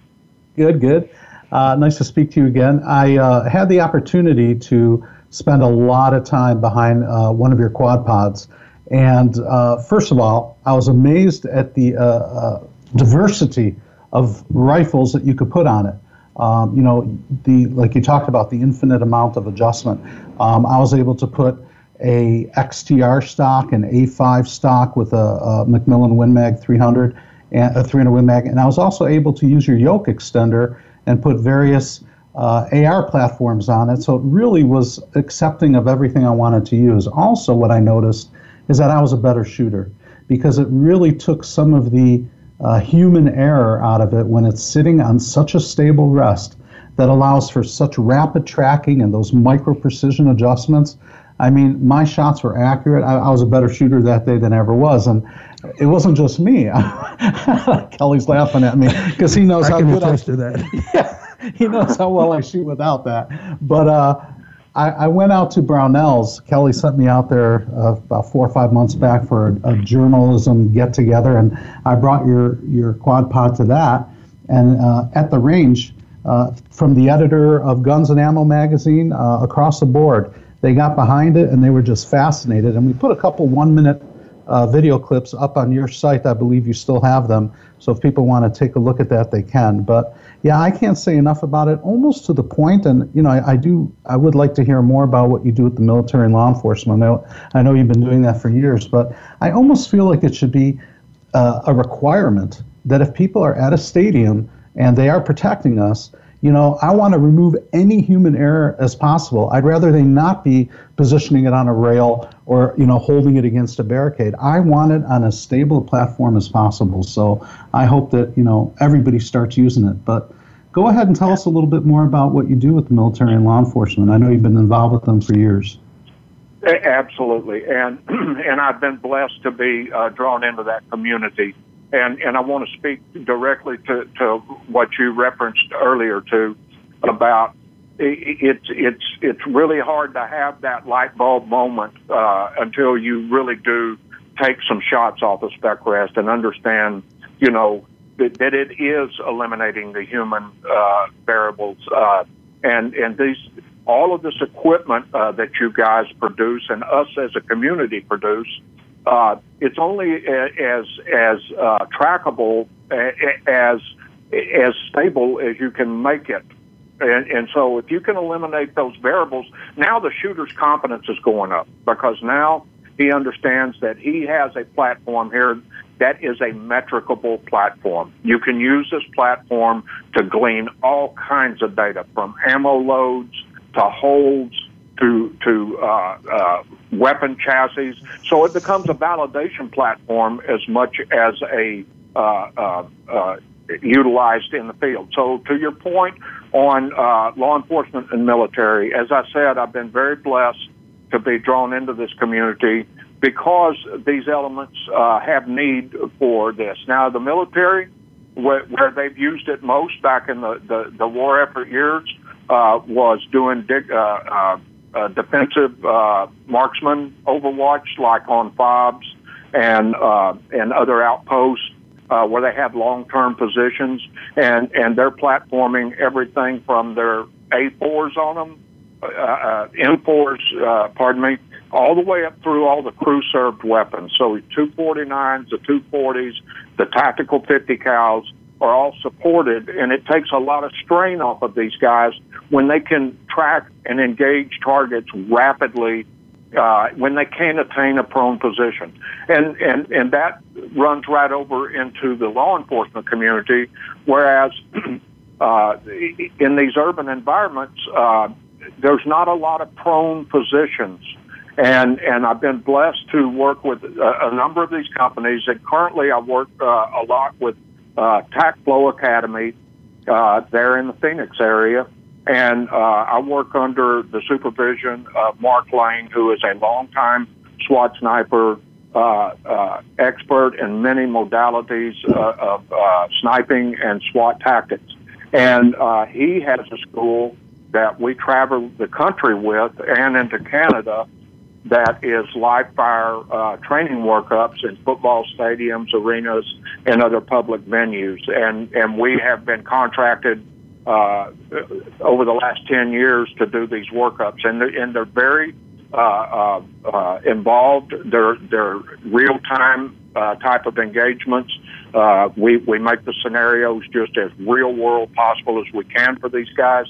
Good, good. Uh, nice to speak to you again. I uh, had the opportunity to spend a lot of time behind uh, one of your quad pods, and uh, first of all, I was amazed at the uh, diversity of rifles that you could put on it. Um, you know, the like you talked about the infinite amount of adjustment. Um, I was able to put a XTR stock, an A5 stock with a, a McMillan Win Mag 300 and a 300 Win Mag, and I was also able to use your yoke extender and put various uh, AR platforms on it. So it really was accepting of everything I wanted to use. Also, what I noticed is that I was a better shooter because it really took some of the uh, human error out of it when it's sitting on such a stable rest that allows for such rapid tracking and those micro precision adjustments I mean, my shots were accurate. I, I was a better shooter that day than I ever was, and it wasn't just me. <laughs> Kelly's laughing at me because he knows I how can good I, to that. <laughs> yeah, he knows how well I shoot without that. But uh, I, I, went out to Brownells. Kelly sent me out there uh, about four or five months back for a, a, journalism get together, and I brought your your quad pod to that. And uh, at the range, uh, from the editor of Guns and Ammo magazine uh, across the board they got behind it and they were just fascinated. And we put a couple one minute uh, video clips up on your site. I believe you still have them. So if people want to take a look at that, they can. But yeah, I can't say enough about it. Almost to the point, and you know, I, I do. I would like to hear more about what you do with the military and law enforcement. I know, I know you've been doing that for years, but I almost feel like it should be uh, a requirement that if people are at a stadium and they are protecting us, you know, I want to remove any human error as possible. I'd rather they not be positioning it on a rail or, you know, holding it against a barricade. I want it on as stable a platform as possible. So I hope that, you know, everybody starts using it. But go ahead and tell us a little bit more about what you do with the military and law enforcement. I know you've been involved with them for years. Absolutely, and <clears throat> and I've been blessed to be uh, drawn into that community and and I want to speak directly to, to what you referenced earlier to about it's it's it's really hard to have that light bulb moment uh, until you really do take some shots off the spec rest and understand, you know, that, that it is eliminating the human uh, variables uh, and and these all of this equipment uh, that you guys produce and us as a community produce uh, it's only as as uh, trackable as as stable as you can make it. And, and so, if you can eliminate those variables, now the shooter's confidence is going up because now he understands that he has a platform here that is a metricable platform. You can use this platform to glean all kinds of data from ammo loads to holds to to uh, uh, weapon chassis. So it becomes a validation platform as much as a uh, uh, uh utilized in the field. So to your point on uh, law enforcement and military, as I said, I've been very blessed to be drawn into this community because these elements have need for this. Now the military, where, where, they've used it most back in the, the, the war effort years, was doing dig, uh, defensive uh, marksman overwatch, like on fobs and uh, and other outposts uh, where they have long-term positions, and and they're platforming everything from their A4s on them, uh, uh, M4s, uh, pardon me, all the way up through all the crew-served weapons. So 249s, the 240s, the tactical 50 cals are all supported, and it takes a lot of strain off of these guys when they can track and engage targets rapidly uh, when they can't attain a prone position. And, and, and that runs right over into the law enforcement community, whereas <clears throat> uh, in these urban environments, uh, there's not a lot of prone positions. And, and I've been blessed to work with a, a number of these companies. And currently, I work uh, a lot with uh, TacFlow Academy uh, there in the Phoenix area. And uh, I work under the supervision of Mark Lane, who is a longtime SWAT sniper uh, uh, expert in many modalities uh, of uh, sniping and SWAT tactics. And he has a school that we travel the country with and into Canada that is live fire uh, training workups in football stadiums, arenas, and other public venues. And, and we have been contracted uh, over the last 10 years to do these workups. And they're, and they're very uh, uh, uh, involved, they're, they're real time uh, type of engagements. We, we make the scenarios just as real world possible as we can for these guys.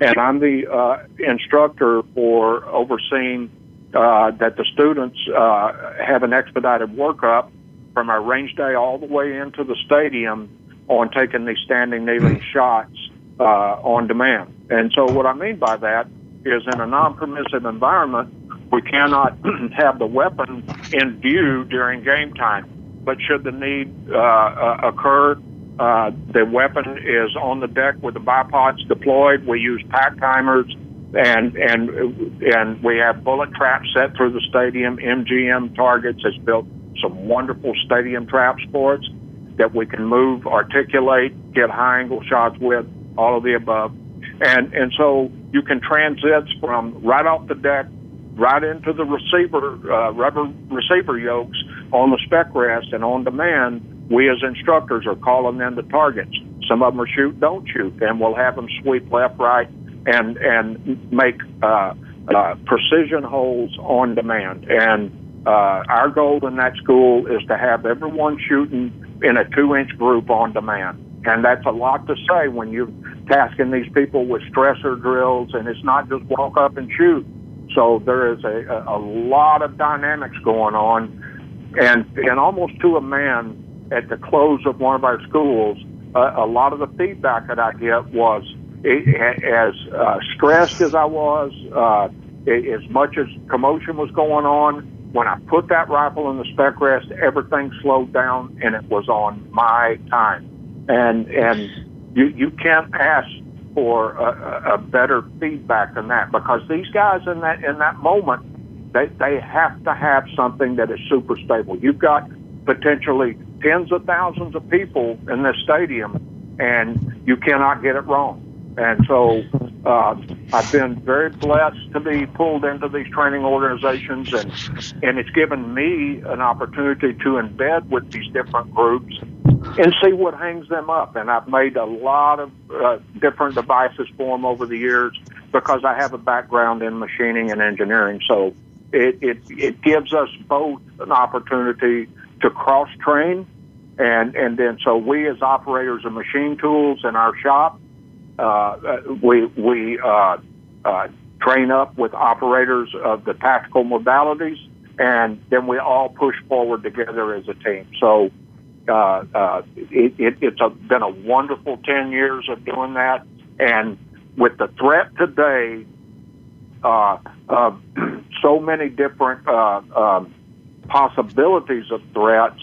And I'm the instructor for overseeing uh, that the students uh, have an expedited workup from our range day all the way into the stadium on taking these standing kneeling shots uh, on demand. And so what I mean by that is in a non-permissive environment, we cannot <clears throat> have the weapon in view during game time. But should the need uh, uh, occur, uh, the weapon is on the deck with the bipods deployed. We use pack timers, and and and we have bullet traps set through the stadium. MGM Targets has built some wonderful stadium traps for us that we can move, articulate, get high angle shots with, all of the above, and and so you can transit from right off the deck right into the receiver uh, rubber receiver yokes on the spec rest and on demand. We as instructors are calling them the targets. Some of them are shoot, don't shoot, and we'll have them sweep left, right, and and make uh, uh, precision holes on demand. And uh, our goal in that school is to have everyone shooting in a two-inch group on demand. And that's a lot to say when you're tasking these people with stressor drills, and it's not just walk up and shoot so there is a, a lot of dynamics going on, and and almost to a man at the close of one of our schools, uh, a lot of the feedback that I get was as uh, stressed as I was, uh, as much as commotion was going on. When I put that rifle in the spec rest, everything slowed down, and it was on my time. And and you you can't ask for a, a better feedback than that because these guys in that in that moment they they have to have something that is super stable. You've got potentially tens of thousands of people in this stadium, and you cannot get it wrong. And so uh, I've been very blessed to be pulled into these training organizations, and and it's given me an opportunity to embed with these different groups and see what hangs them up. And I've made a lot of uh, different devices for them over the years because I have a background in machining and engineering. So it, it, it gives us both an opportunity to cross train. And, and then so we as operators of machine tools in our shop, we, we uh, uh, train up with operators of the tactical modalities and then we all push forward together as a team. So uh, uh, it, it, it's a, been a wonderful 10 years of doing that. And with the threat today, uh, uh, <clears throat> so many different uh, um, possibilities of threats,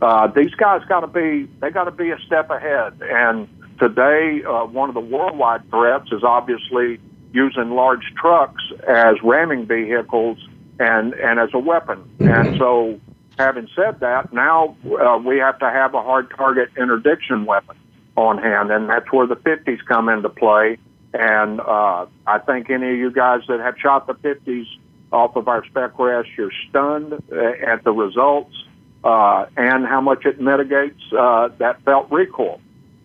uh, these guys got to be they got to be a step ahead. And today, uh, one of the worldwide threats is obviously using large trucks as ramming vehicles and and as a weapon. And so having said that, now uh, we have to have a hard target interdiction weapon on hand, and that's where the 50s come into play. And uh, I think any of you guys that have shot the 50s off of our spec rest, you're stunned uh, at the results uh, and how much it mitigates uh, that felt recoil.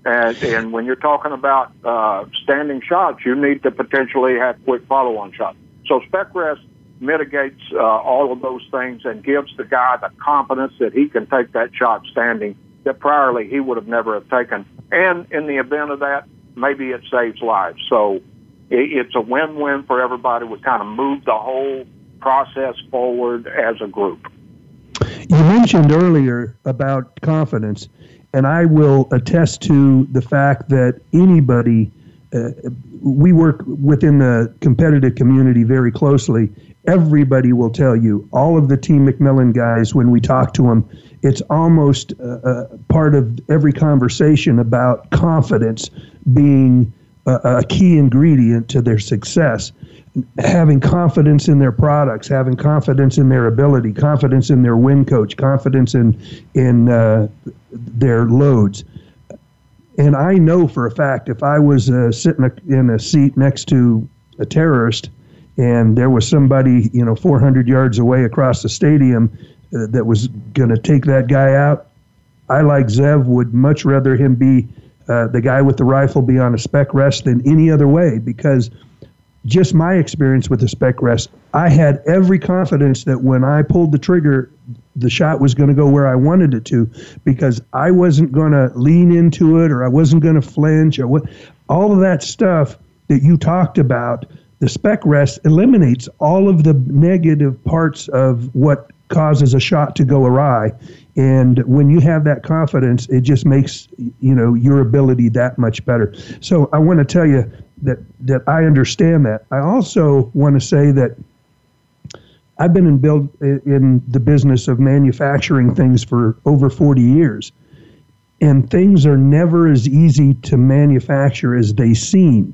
And, and when you're talking about uh, standing shots, you need to potentially have quick follow-on shots. So spec rest mitigates uh, all of those things and gives the guy the confidence that he can take that shot standing that priorly he would have never have taken. And in the event of that, maybe it saves lives. So it's a win-win for everybody. We kind of move the whole process forward as a group. You mentioned earlier about confidence, and I will attest to the fact that anybody, uh, we work within the competitive community very closely, everybody will tell you, all of the Team McMillan guys, when we talk to them, it's almost a, a part of every conversation about confidence being a, key ingredient to their success. Having confidence in their products, having confidence in their ability, confidence in their win coach, confidence in in uh, their loads. And I know for a fact, if I was uh, sitting in a seat next to a terrorist, and there was somebody, you know, 400 yards away across the stadium uh, that was going to take that guy out, I, like Zev, would much rather him be uh, the guy with the rifle be on a spec rest than any other way because just my experience with the spec rest, I had every confidence that when I pulled the trigger, the shot was going to go where I wanted it to because I wasn't going to lean into it or I wasn't going to flinch or what. All of that stuff that you talked about, the spec rest eliminates all of the negative parts of what causes a shot to go awry. And when you have that confidence, it just makes you know your ability that much better. So I want to tell you that that I understand that. I also want to say that I've been in build in the business of manufacturing things for over 40 years. And things are never as easy to manufacture as they seem.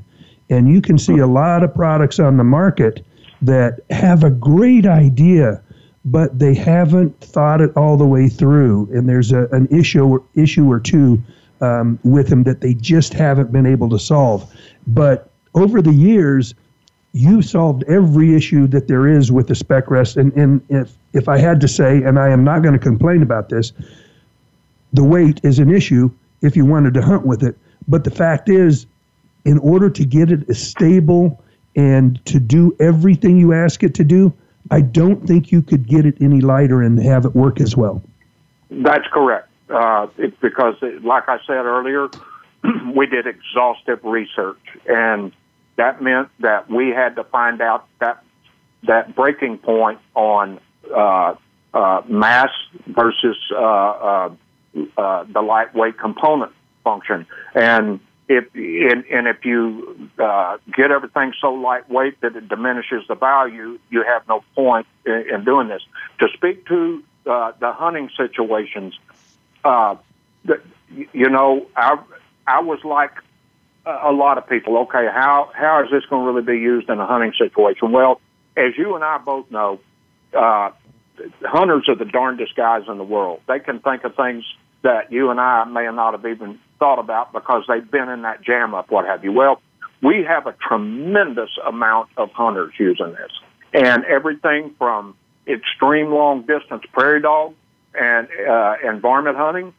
And you can see a lot of products on the market that have a great idea, but they haven't thought it all the way through. And there's a, an issue issue or two um, with them that they just haven't been able to solve. But over the years, you've solved every issue that there is with the spec rest. And, and if, if I had to say, and I am not going to complain about this, the weight is an issue if you wanted to hunt with it. But the fact is, in order to get it stable and to do everything you ask it to do, I don't think you could get it any lighter and have it work as well. That's correct. Uh, it, because, it, like I said earlier, <clears throat> we did exhaustive research, and that meant that we had to find out that that breaking point on uh, uh, mass versus uh, uh, uh, the lightweight component function, and if and, and if you uh, get everything so lightweight that it diminishes the value, you have no point in, in doing this. To speak to uh, the hunting situations, uh, the, you know, I I was like a lot of people. Okay, how how is this going to really be used in a hunting situation? Well, as you and I both know, uh, hunters are the darndest guys in the world. They can think of things that you and I may not have even thought about because they've been in that jam up, what have you. Well, we have a tremendous amount of hunters using this, and everything from extreme long distance prairie dog and uh, and varmint hunting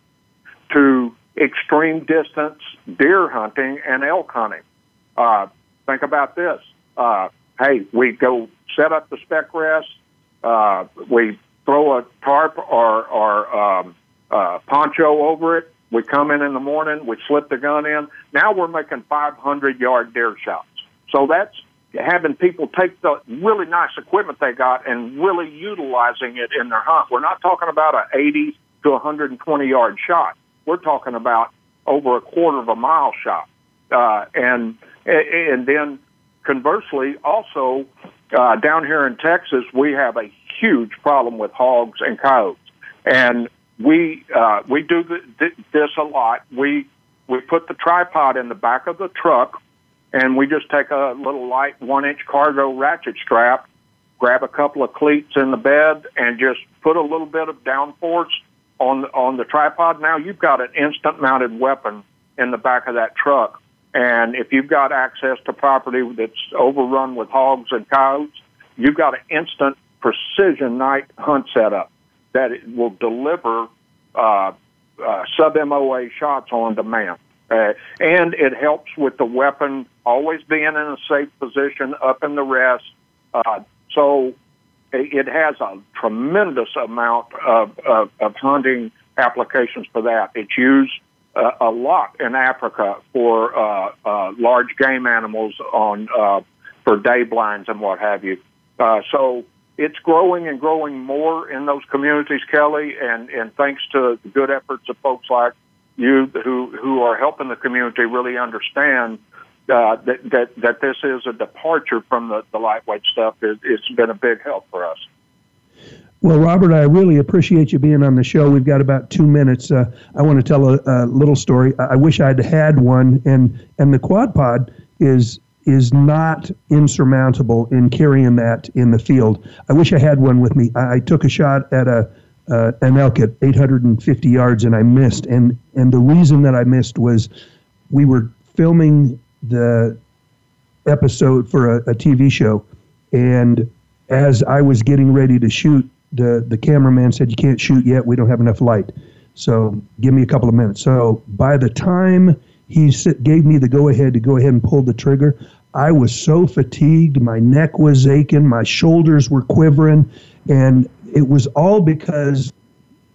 to extreme distance deer hunting and elk hunting. Uh, think about this. Uh, hey, we go set up the spec rest. Uh, we throw a tarp or, or um, uh, poncho over it. We come in in the morning. We slip the gun in. Now we're making 500 yard deer shots. So that's having people take the really nice equipment they got and really utilizing it in their hunt. We're not talking about an 80 to 120 yard shot we're talking about over a quarter of a mile shot. Uh, and and then conversely, also uh, down here in Texas, we have a huge problem with hogs and coyotes, and we uh, we do this a lot. We we put the tripod in the back of the truck, and we just take a little light one inch cargo ratchet strap, grab a couple of cleats in the bed, and just put a little bit of downforce on on the tripod. Now you've got an instant mounted weapon in the back of that truck, and if you've got access to property that's overrun with hogs and coyotes, you've got an instant precision night hunt setup that it will deliver uh, uh, sub MOA shots on demand. Uh, and it helps with the weapon always being in a safe position up in the rest. Uh, so it has a tremendous amount of, of, of hunting applications for that. It's used uh, a lot in Africa for uh, uh, large game animals on uh, for day blinds and what have you. Uh, so it's growing and growing more in those communities, Kelly, and, and thanks to the good efforts of folks like you who who are helping the community really understand uh, that, that that this is a departure from the, the lightweight stuff. It, it's been a big help for us. Well, Robert, I really appreciate you being on the show. We've got about two minutes. Uh, I want to tell a, a little story. I wish I'd had one, and and the quad pod is is not insurmountable in carrying that in the field. I wish I had one with me. I, I took a shot at a uh, an elk at 850 yards and I missed, and and the reason that I missed was we were filming the episode for a, a TV show, And as I was getting ready to shoot, the, the cameraman said, You can't shoot yet. We don't have enough light. So give me a couple of minutes. So by the time he gave me the go ahead to go ahead and pull the trigger, I was so fatigued. My neck was aching. My shoulders were quivering. And it was all because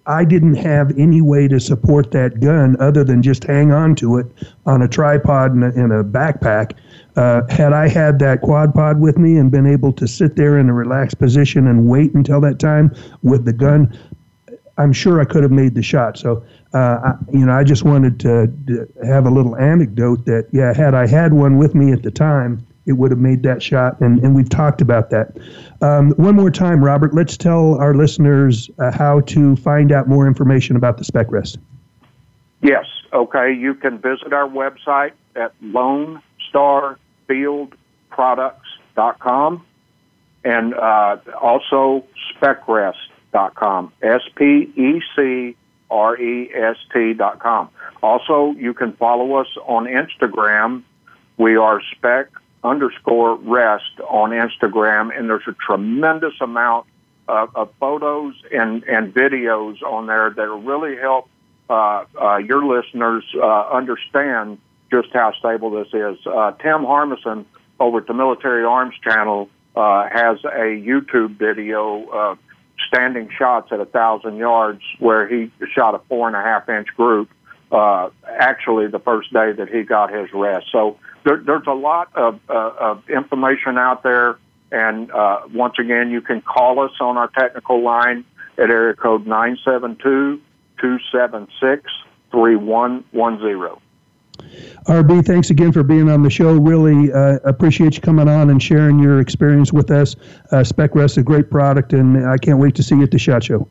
I didn't have any way to support that gun other than just hang on to it on a tripod in a, in a backpack. Uh, had I had that quad pod with me and been able to sit there in a relaxed position and wait until that time with the gun, I'm sure I could have made the shot. So, uh, you know, I just wanted to, to have a little anecdote that, yeah, had I had one with me at the time, it would have made that shot. And, and we've talked about that. Um, one more time, Robert, let's tell our listeners uh, how to find out more information about the spec rest. Yes. Okay. You can visit our website at lonestarfieldproducts.com and uh, also specrest.com. S P E C R E S T.com. Also, you can follow us on Instagram. We are spec underscore rest on Instagram, and there's a tremendous amount of, of photos and, and videos on there that really help uh, uh, your listeners uh, understand just how stable this is. Uh, Tim Harmsen over at the Military Arms Channel uh, has a YouTube video standing shots at a thousand yards where he shot a four and a half inch group uh, actually the first day that he got his rest. So there, there's a lot of, uh, of information out there. And uh, once again, you can call us on our technical line at area code 972 276 3110. RB, thanks again for being on the show. Really uh, appreciate you coming on and sharing your experience with us. Uh, Spec Rest is a great product, and I can't wait to see you at the SHOT Show.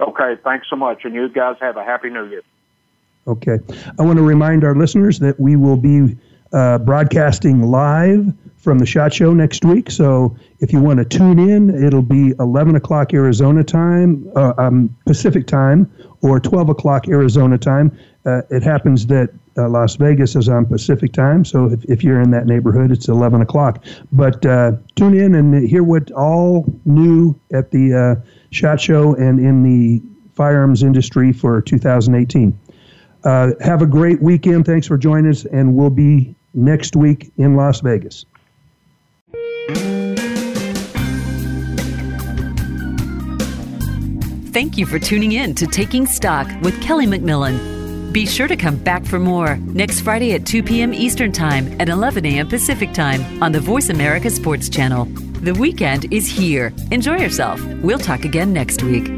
Okay, thanks so much. And you guys have a happy new year. Okay. I want to remind our listeners that we will be uh, broadcasting live from the SHOT Show next week. So if you want to tune in, it'll be 11 o'clock Arizona time, uh, um, Pacific time, or 12 o'clock Arizona time. Uh, it happens that uh, Las Vegas is on Pacific time, so if, if you're in that neighborhood, it's 11 o'clock. But uh, tune in and hear what all new at the uh, SHOT Show and in the firearms industry for 2018. Uh, have a great weekend. Thanks for joining us, and we'll be next week in Las Vegas. Thank you for tuning in to Taking Stock with Kelly McMillan. Be sure to come back for more next Friday at 2 p.m. Eastern Time and 11 a.m. Pacific Time on the Voice America Sports Channel. The weekend is here. Enjoy yourself. We'll talk again next week.